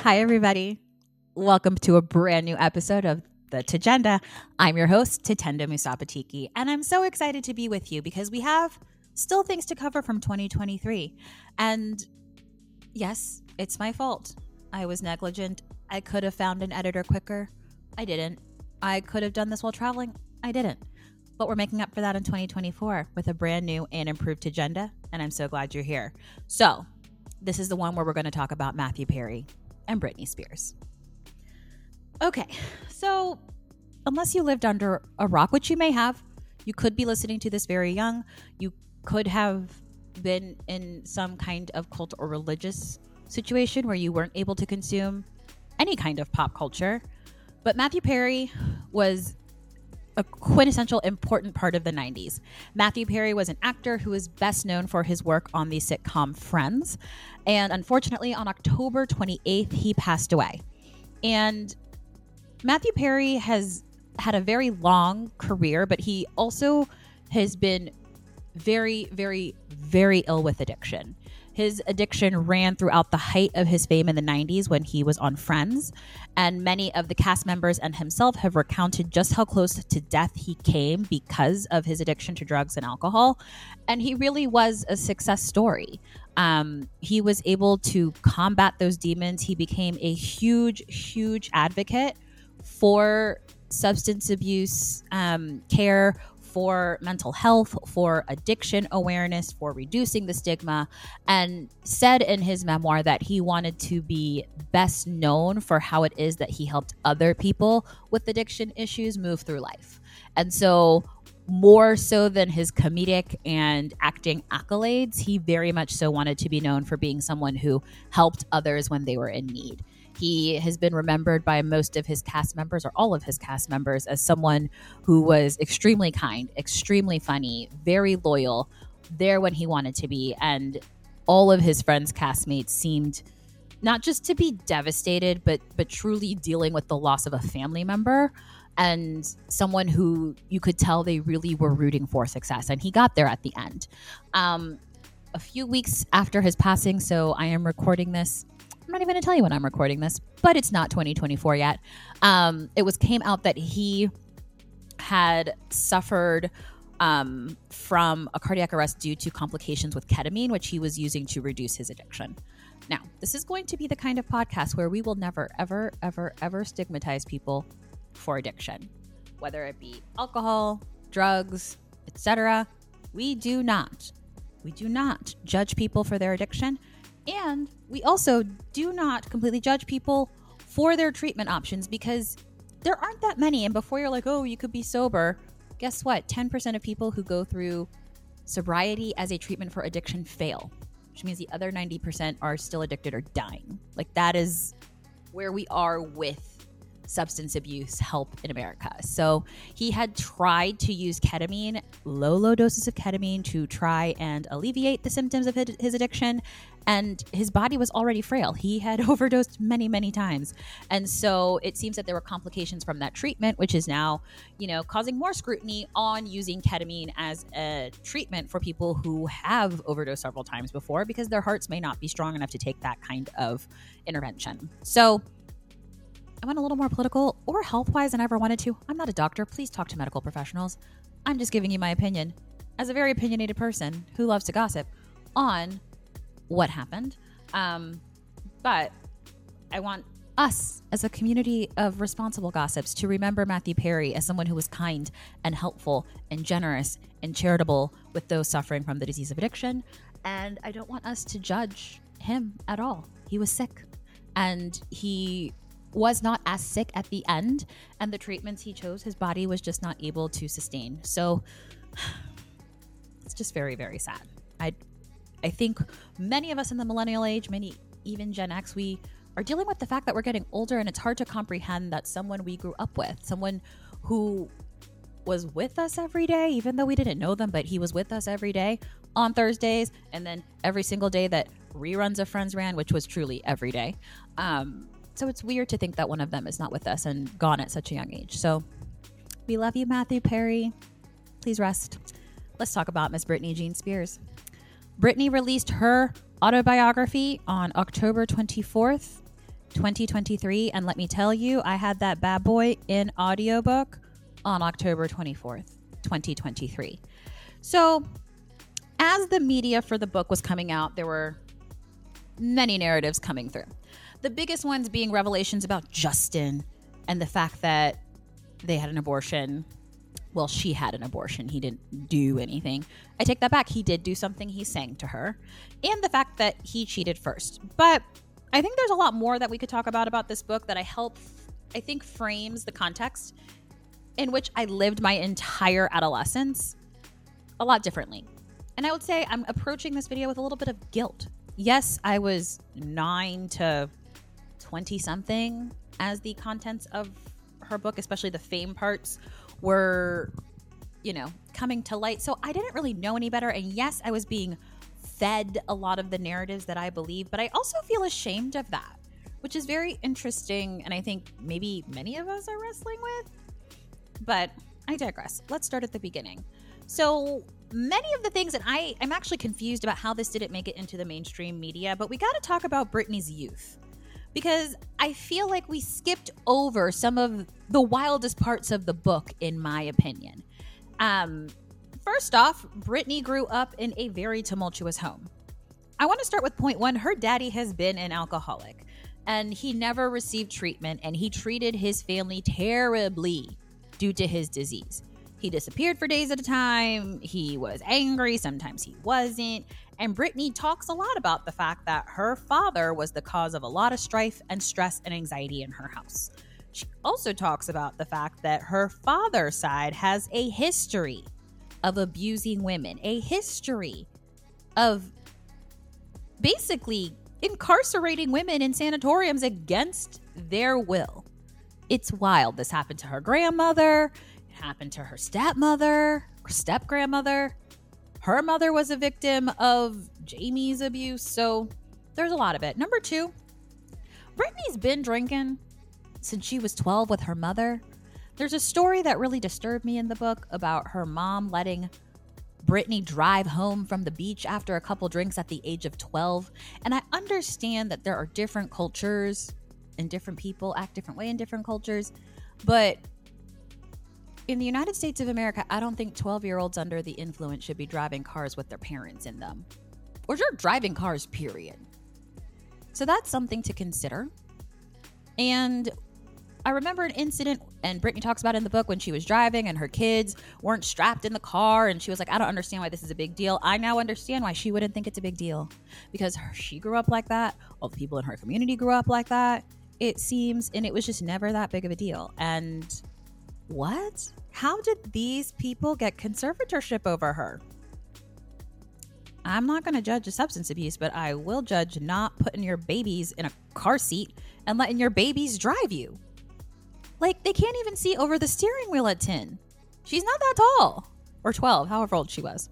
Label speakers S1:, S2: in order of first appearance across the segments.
S1: Hi, everybody. Welcome to a brand new episode of The Tagenda. I'm your host, Tatenda Musapatiki, and I'm so excited to be with you because we have still things to cover from 2023. And yes, it's my fault. I was negligent. I could have found an editor quicker. I didn't. I could have done this while traveling. I didn't. But we're making up for that in 2024 with a brand new and improved agenda, and I'm so glad you're here. So, this is the one where we're going to talk about Matthew Perry and Britney Spears. Okay, so unless you lived under a rock, which you may have, you could be listening to this very young. You could have been in some kind of cult or religious situation where you weren't able to consume any kind of pop culture. But Matthew Perry was a quintessential important part of the 90s. Matthew Perry was an actor who is best known for his work on the sitcom Friends. And unfortunately, on October 28th, he passed away. And Matthew Perry has had a very long career, but he also has been very, very, very ill with addiction. His addiction ran throughout the height of his fame in the 90s when he was on Friends. And many of the cast members and himself have recounted just how close to death he came because of his addiction to drugs and alcohol. And he really was a success story. Um, he was able to combat those demons. He became a huge, huge advocate for substance abuse um, care, for mental health, for addiction awareness, for reducing the stigma, and said in his memoir that he wanted to be best known for how it is that he helped other people with addiction issues move through life. And so, more so than his comedic and acting accolades, he very much so wanted to be known for being someone who helped others when they were in need. He has been remembered by most of his cast members or all of his cast members as someone who was extremely kind, extremely funny, very loyal, there when he wanted to be. And all of his friends, castmates seemed not just to be devastated, but but truly dealing with the loss of a family member and someone who you could tell they really were rooting for success. And he got there at the end. Um, a few weeks after his passing, so I am recording this not even going to tell you when I'm recording this, but it's not 2024 yet. Um, it was came out that he had suffered um, from a cardiac arrest due to complications with ketamine, which he was using to reduce his addiction. Now, this is going to be the kind of podcast where we will never, ever, ever, ever stigmatize people for addiction, whether it be alcohol, drugs, etc. We do not. We do not judge people for their addiction. And we also do not completely judge people for their treatment options because there aren't that many. And before you're like, oh, you could be sober, guess what? 10% of people who go through sobriety as a treatment for addiction fail, which means the other 90% are still addicted or dying. Like that is where we are with substance abuse help in America. So he had tried to use ketamine, low, low doses of ketamine to try and alleviate the symptoms of his addiction. And his body was already frail. He had overdosed many, many times. And so it seems that there were complications from that treatment, which is now, you know, causing more scrutiny on using ketamine as a treatment for people who have overdosed several times before because their hearts may not be strong enough to take that kind of intervention. So, I went a little more political or health wise than I ever wanted to. I'm not a doctor. Please talk to medical professionals. I'm just giving you my opinion as a very opinionated person who loves to gossip on what happened. Um, but I want us as a community of responsible gossips to remember Matthew Perry as someone who was kind and helpful and generous and charitable with those suffering from the disease of addiction. And I don't want us to judge him at all. He was sick and he was not as sick at the end, and the treatments he chose, his body was just not able to sustain. So it's just very, very sad. I, I think many of us in the millennial age, many even Gen X, we are dealing with the fact that we're getting older, and it's hard to comprehend that someone we grew up with, someone who was with us every day, even though we didn't know them, but he was with us every day on Thursdays, and then every single day that reruns of Friends ran, which was truly every day. Um, so it's weird to think that one of them is not with us and gone at such a young age. So we love you, Matthew Perry. Please rest. Let's talk about Miss Britney Jean Spears. Britney released her autobiography on October 24th, 2023. And let me tell you, I had that bad boy in audiobook on October 24th, 2023. So, as the media for the book was coming out, there were many narratives coming through. The biggest ones being revelations about Justin and the fact that they had an abortion. Well, she had an abortion. He didn't do anything. I take that back. He did do something. He sang to her. And the fact that he cheated first. But I think there's a lot more that we could talk about about this book that I help I think frames the context in which I lived my entire adolescence a lot differently. And I would say I'm approaching this video with a little bit of guilt. Yes, I was 9 to 20 something as the contents of her book, especially the fame parts, were, you know, coming to light. So I didn't really know any better. And yes, I was being fed a lot of the narratives that I believe, but I also feel ashamed of that, which is very interesting. And I think maybe many of us are wrestling with. But I digress. Let's start at the beginning. So, many of the things that I, I'm actually confused about how this didn't make it into the mainstream media, but we got to talk about Britney's youth because I feel like we skipped over some of the wildest parts of the book, in my opinion. Um, first off, Britney grew up in a very tumultuous home. I want to start with point one. Her daddy has been an alcoholic and he never received treatment and he treated his family terribly due to his disease. He disappeared for days at a time. He was angry. Sometimes he wasn't. And Britney talks a lot about the fact that her father was the cause of a lot of strife and stress and anxiety in her house. She also talks about the fact that her father's side has a history of abusing women, a history of basically incarcerating women in sanatoriums against their will. It's wild. This happened to her grandmother it happened to her stepmother, step grandmother. Her mother was a victim of Jamie's abuse. So there's a lot of it. Number two, Britney's been drinking since she was 12 with her mother. There's a story that really disturbed me in the book about her mom letting Britney drive home from the beach after a couple drinks at the age of 12. And I understand that there are different cultures and different people act different way in different cultures. But in the United States of America, I don't think 12 year olds under the influence should be driving cars with their parents in them. Or just driving cars, period. So that's something to consider. And I remember an incident, and Britney talks about in the book when she was driving and her kids weren't strapped in the car, and she was like, I don't understand why this is a big deal. I now understand why she wouldn't think it's a big deal because she grew up like that. All the people in her community grew up like that, it seems, and it was just never that big of a deal. And what? How did these people get conservatorship over her? I'm not going to judge a substance abuse, but I will judge not putting your babies in a car seat and letting your babies drive you. Like, they can't even see over the steering wheel at 10. She's not that tall. Or 12, however old she was.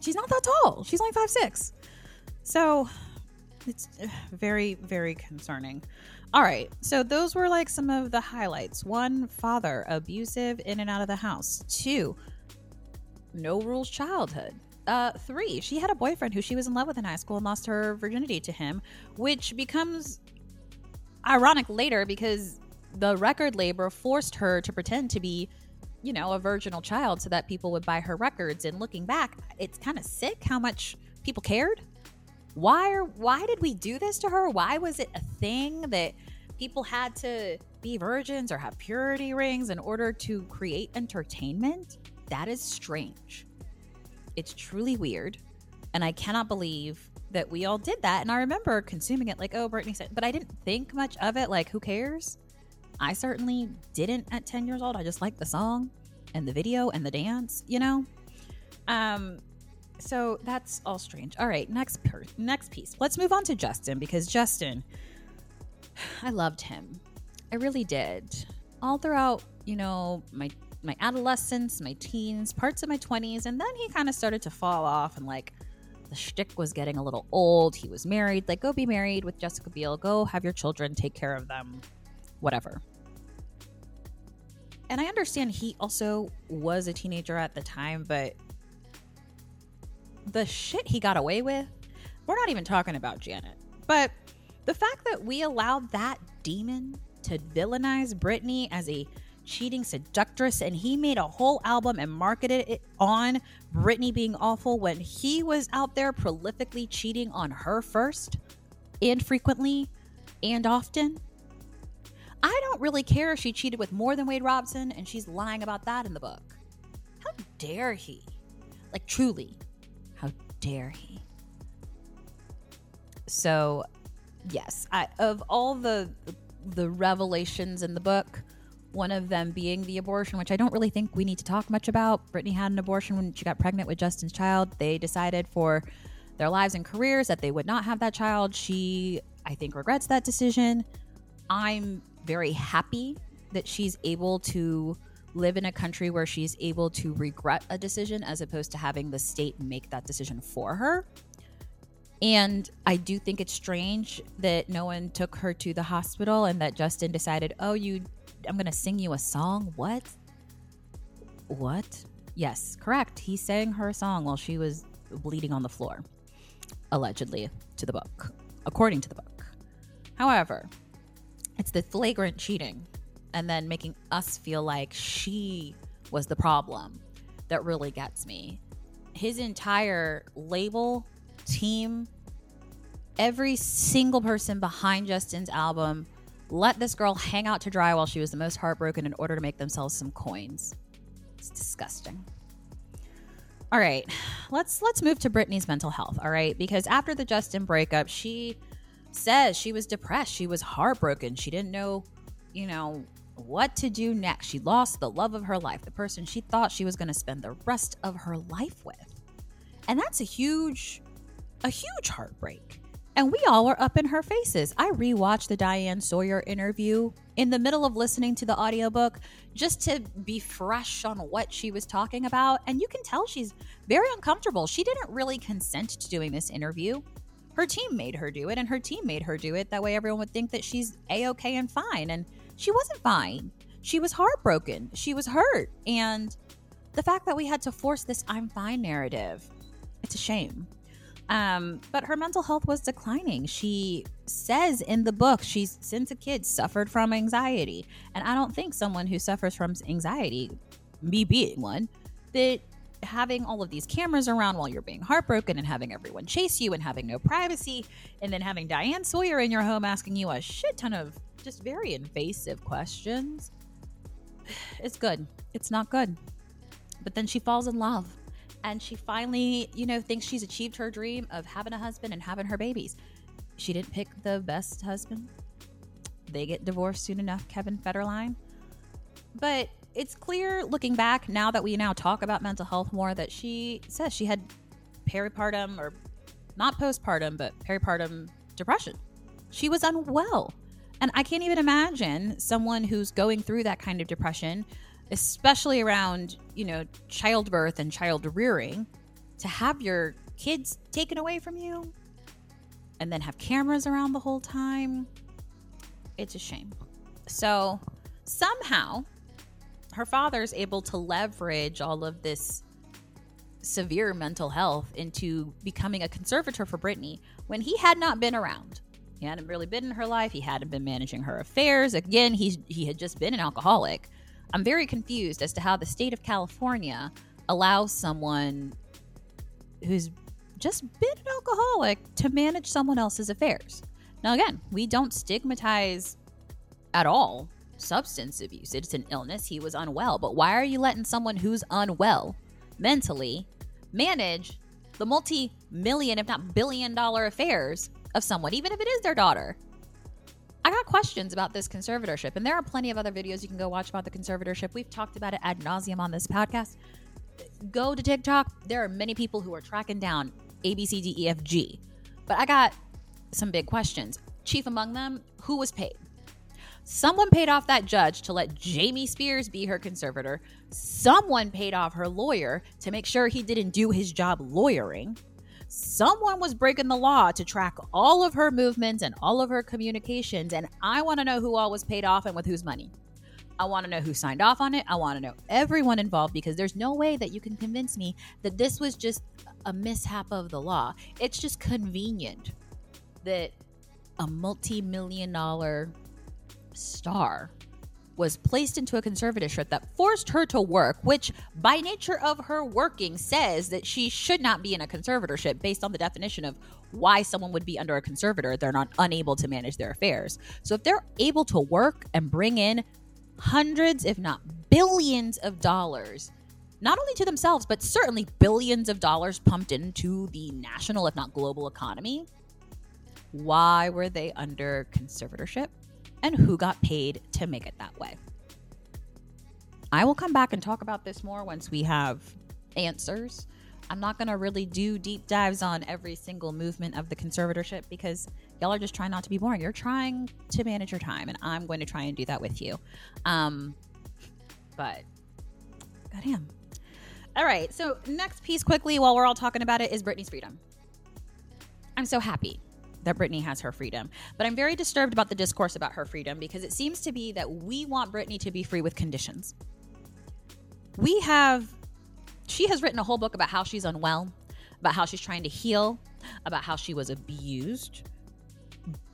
S1: She's not that tall. She's only five six. So, it's very, very concerning. All right. So those were like some of the highlights. One, father, abusive in and out of the house. Two, no rules childhood. Uh, three, she had a boyfriend who she was in love with in high school and lost her virginity to him, which becomes ironic later because the record label forced her to pretend to be, you know, a virginal child so that people would buy her records. And looking back, it's kind of sick how much people cared why are why did we do this to her? Why was it a thing that people had to be virgins or have purity rings in order to create entertainment? That is strange. It's truly weird. And I cannot believe that we all did that. And I remember consuming it like, oh, Britney said, but I didn't think much of it. Like, who cares? I certainly didn't at 10 years old. I just liked the song and the video and the dance, you know? Um, so that's all strange. All right, next per- next piece. Let's move on to Justin because Justin, I loved him. I really did. All throughout, you know, my my adolescence, my teens, parts of my twenties, and then he kind of started to fall off, and like the shtick was getting a little old. He was married. Like, go be married with Jessica Biel. Go have your children. Take care of them. Whatever. And I understand he also was a teenager at the time, but the shit he got away with, we're not even talking about Janet. But The fact that we allowed that demon to villainize Britney as a cheating seductress and he made a whole album and marketed it on Britney being awful when he was out there prolifically cheating on her first and frequently and often. I don't really care if she cheated with more than Wade Robson and she's lying about that in the book. How dare he? Like, truly, dare he? So, yes, I, of all the the revelations in the book, one of them being the abortion, which I don't really think we need to talk much about. Britney had an abortion when she got pregnant with Justin's child. They decided for their lives and careers that they would not have that child. She, I think, regrets that decision. I'm very happy that she's able to live in a country where she's able to regret a decision as opposed to having the state make that decision for her. And I do think it's strange that no one took her to the hospital and that Justin decided, "Oh, you I'm going to sing you a song." What? What? Yes, correct. He sang her a song while she was bleeding on the floor, allegedly to the book, according to the book. However, it's the flagrant cheating and then making us feel like she was the problem that really gets me. His entire label team, every single person behind Justin's album let this girl hang out to dry while she was the most heartbroken in order to make themselves some coins. It's disgusting. All right, let's let's move to Britney's mental health. All right, because after the Justin breakup, she says she was depressed. She was heartbroken. She didn't know, you know, what to do next. She lost the love of her life, the person she thought she was going to spend the rest of her life with. And that's a huge a huge heartbreak. And we all were up in her faces. I rewatched the Diane Sawyer interview in the middle of listening to the audiobook just to be fresh on what she was talking about. And you can tell she's very uncomfortable. She didn't really consent to doing this interview. Her team made her do it, and her team made her do it. That way, everyone would think that she's a okay and fine. And she wasn't fine. She was heartbroken. She was hurt. And the fact that we had to force this I'm fine narrative, it's a shame. Um, but her mental health was declining. She says in the book she's since a kid suffered from anxiety. And I don't think someone who suffers from anxiety, me being one, that having all of these cameras around while you're being heartbroken and having everyone chase you and having no privacy and then having Diane Sawyer in your home asking you a shit ton of just very invasive questions. It's good. It's not good. But then she falls in love and she finally, you know, thinks she's achieved her dream of having a husband and having her babies. She didn't pick the best husband. They get divorced soon enough, Kevin Federline. But it's clear looking back now that we now talk about mental health more that she says she had peripartum or not postpartum, but peripartum depression. She was unwell. And I can't even imagine someone who's going through that kind of depression especially around, you know, childbirth and child rearing, to have your kids taken away from you and then have cameras around the whole time. It's a shame. So somehow her father is able to leverage all of this severe mental health into becoming a conservator for Britney when he had not been around. He hadn't really been in her life. He hadn't been managing her affairs. Again, he's he had just been an alcoholic. I'm very confused as to how the state of California allows someone who's just been an alcoholic to manage someone else's affairs. Now, again, we don't stigmatize at all substance abuse. It's an illness. He was unwell. But why are you letting someone who's unwell mentally manage the multi million, if not billion dollar affairs of someone, even if it is their daughter? I got questions about this conservatorship, and there are plenty of other videos you can go watch about the conservatorship. We've talked about it ad nauseum on this podcast. Go to TikTok. There are many people who are tracking down A, B, C, D, E, F, G. But I got some big questions. Chief among them, who was paid? Someone paid off that judge to let Jamie Spears be her conservator. Someone paid off her lawyer to make sure he didn't do his job lawyering someone was breaking the law to track all of her movements and all of her communications. And I want to know who all was paid off and with whose money. I want to know who signed off on it. I want to know everyone involved because there's no way that you can convince me that this was just a mishap of the law. It's just convenient that a multi million dollar star was placed into a conservatorship that forced her to work, which by nature of her working says that she should not be in a conservatorship based on the definition of why someone would be under a conservator. They're not unable to manage their affairs. So if they're able to work and bring in hundreds, if not billions of dollars, not only to themselves, but certainly billions of dollars pumped into the national, if not global economy, why were they under conservatorship? And who got paid to make it that way. I will come back and talk about this more once we have answers. I'm not going to really do deep dives on every single movement of the conservatorship because y'all are just trying not to be boring. You're trying to manage your time, and I'm going to try and do that with you. Um, but, goddamn. All right, so next piece quickly while we're all talking about it is Britney's freedom. I'm so happy that Britney has her freedom. But I'm very disturbed about the discourse about her freedom because it seems to be that we want Britney to be free with conditions. We have, she has written a whole book about how she's unwell, about how she's trying to heal, about how she was abused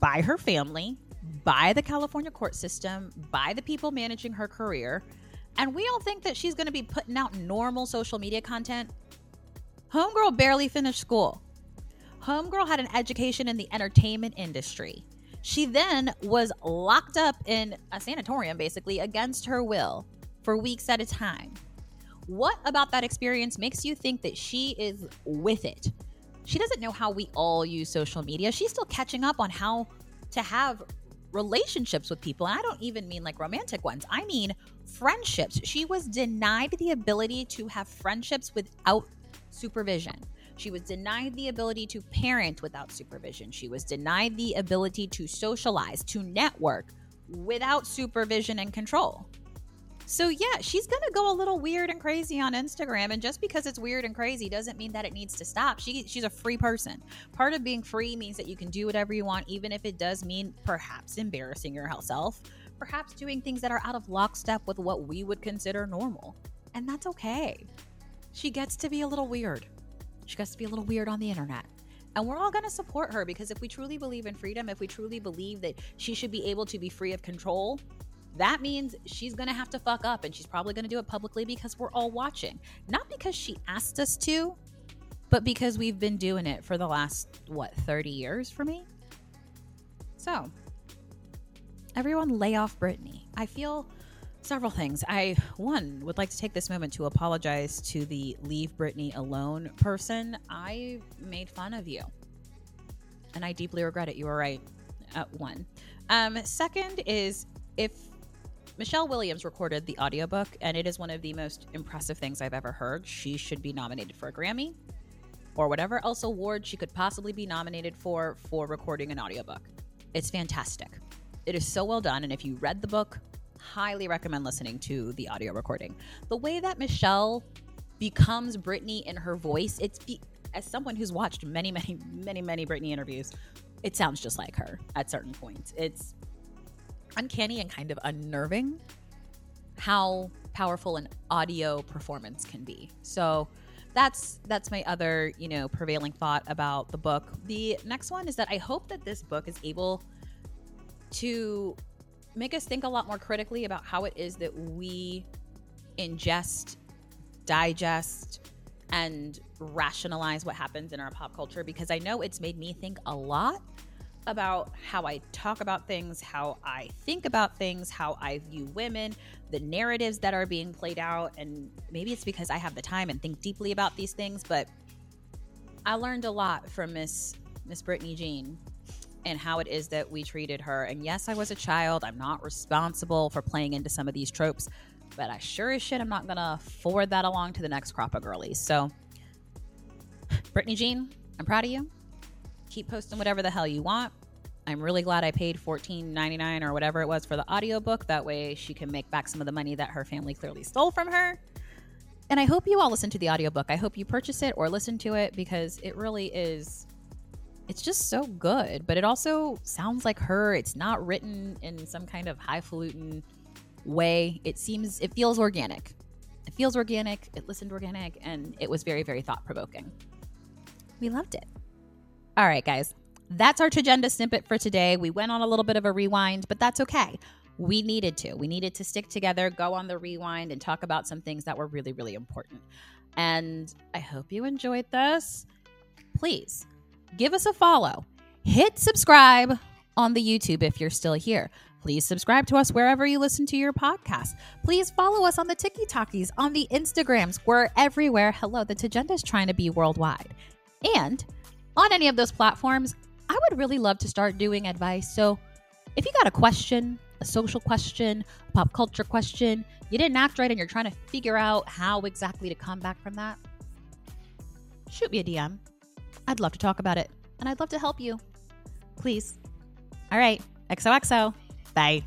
S1: by her family, by the California court system, by the people managing her career. And we all think that she's going to be putting out normal social media content. Homegirl barely finished school. Homegirl had an education in the entertainment industry. She then was locked up in a sanatorium, basically, against her will for weeks at a time. What about that experience makes you think that she is with it? She doesn't know how we all use social media. She's still catching up on how to have relationships with people. And I don't even mean like romantic ones, I mean friendships. She was denied the ability to have friendships without supervision. She was denied the ability to parent without supervision. She was denied the ability to socialize, to network without supervision and control. So, yeah, she's going to go a little weird and crazy on Instagram. And just because it's weird and crazy doesn't mean that it needs to stop. She, she's a free person. Part of being free means that you can do whatever you want, even if it does mean perhaps embarrassing yourself, perhaps doing things that are out of lockstep with what we would consider normal. And that's okay. She gets to be a little weird. She gets to be a little weird on the internet. And we're all going to support her because if we truly believe in freedom, if we truly believe that she should be able to be free of control, that means she's going to have to fuck up and she's probably going to do it publicly because we're all watching. Not because she asked us to, but because we've been doing it for the last, what, 30 years for me? So, everyone lay off Britney. I feel several things. I, one, would like to take this moment to apologize to the Leave Britney Alone person. I made fun of you. And I deeply regret it. You were right. At one. Um, second is if Michelle Williams recorded the audiobook, and it is one of the most impressive things I've ever heard. She should be nominated for a Grammy or whatever else award she could possibly be nominated for for recording an audiobook. It's fantastic. It is so well done. And if you read the book, highly recommend listening to the audio recording. The way that Michelle becomes Britney in her voice, it's be- as someone who's watched many, many, many, many Britney interviews, it sounds just like her at certain points. It's uncanny and kind of unnerving how powerful an audio performance can be. So that's that's my other, you know, prevailing thought about the book. The next one is that I hope that this book is able to make us think a lot more critically about how it is that we ingest, digest, and rationalize what happens in our pop culture because I know it's made me think a lot about how I talk about things, how I think about things, how I view women, the narratives that are being played out. And maybe it's because I have the time and think deeply about these things, but I learned a lot from Miss Miss Britney Jean and how it is that we treated her. And yes, I was a child. I'm not responsible for playing into some of these tropes, but I sure as shit, I'm not gonna forward that along to the next crop of girlies. So, Britney Jean, I'm proud of you. Keep posting whatever the hell you want. I'm really glad I paid $14.99 or whatever it was for the audiobook. That way she can make back some of the money that her family clearly stole from her. And I hope you all listen to the audiobook. I hope you purchase it or listen to it because it really is it's just so good, but it also sounds like her. It's not written in some kind of highfalutin way. It seems, it feels organic. It feels organic. It listened organic, and it was very, very thought provoking. We loved it. All right, guys. that's our agenda snippet for today. We went on a little bit of a rewind, but that's okay. We needed to. We needed to stick together, go on the rewind, and talk about some things that were really, really important. And I hope you enjoyed this. Please give us a follow. Hit subscribe on the YouTube if you're still here. Please subscribe to us wherever you listen to your podcast. Please follow us on the TikToks, on the Instagrams. We're everywhere. Hello, the Tagenda is trying to be worldwide. And on any of those platforms, I would really love to start doing advice. So if you got a question, a social question, a pop culture question, you didn't act right and you're trying to figure out how exactly to come back from that, shoot me a DM. I'd love to talk about it and I'd love to help you. Please. All right. XOXO. Bye.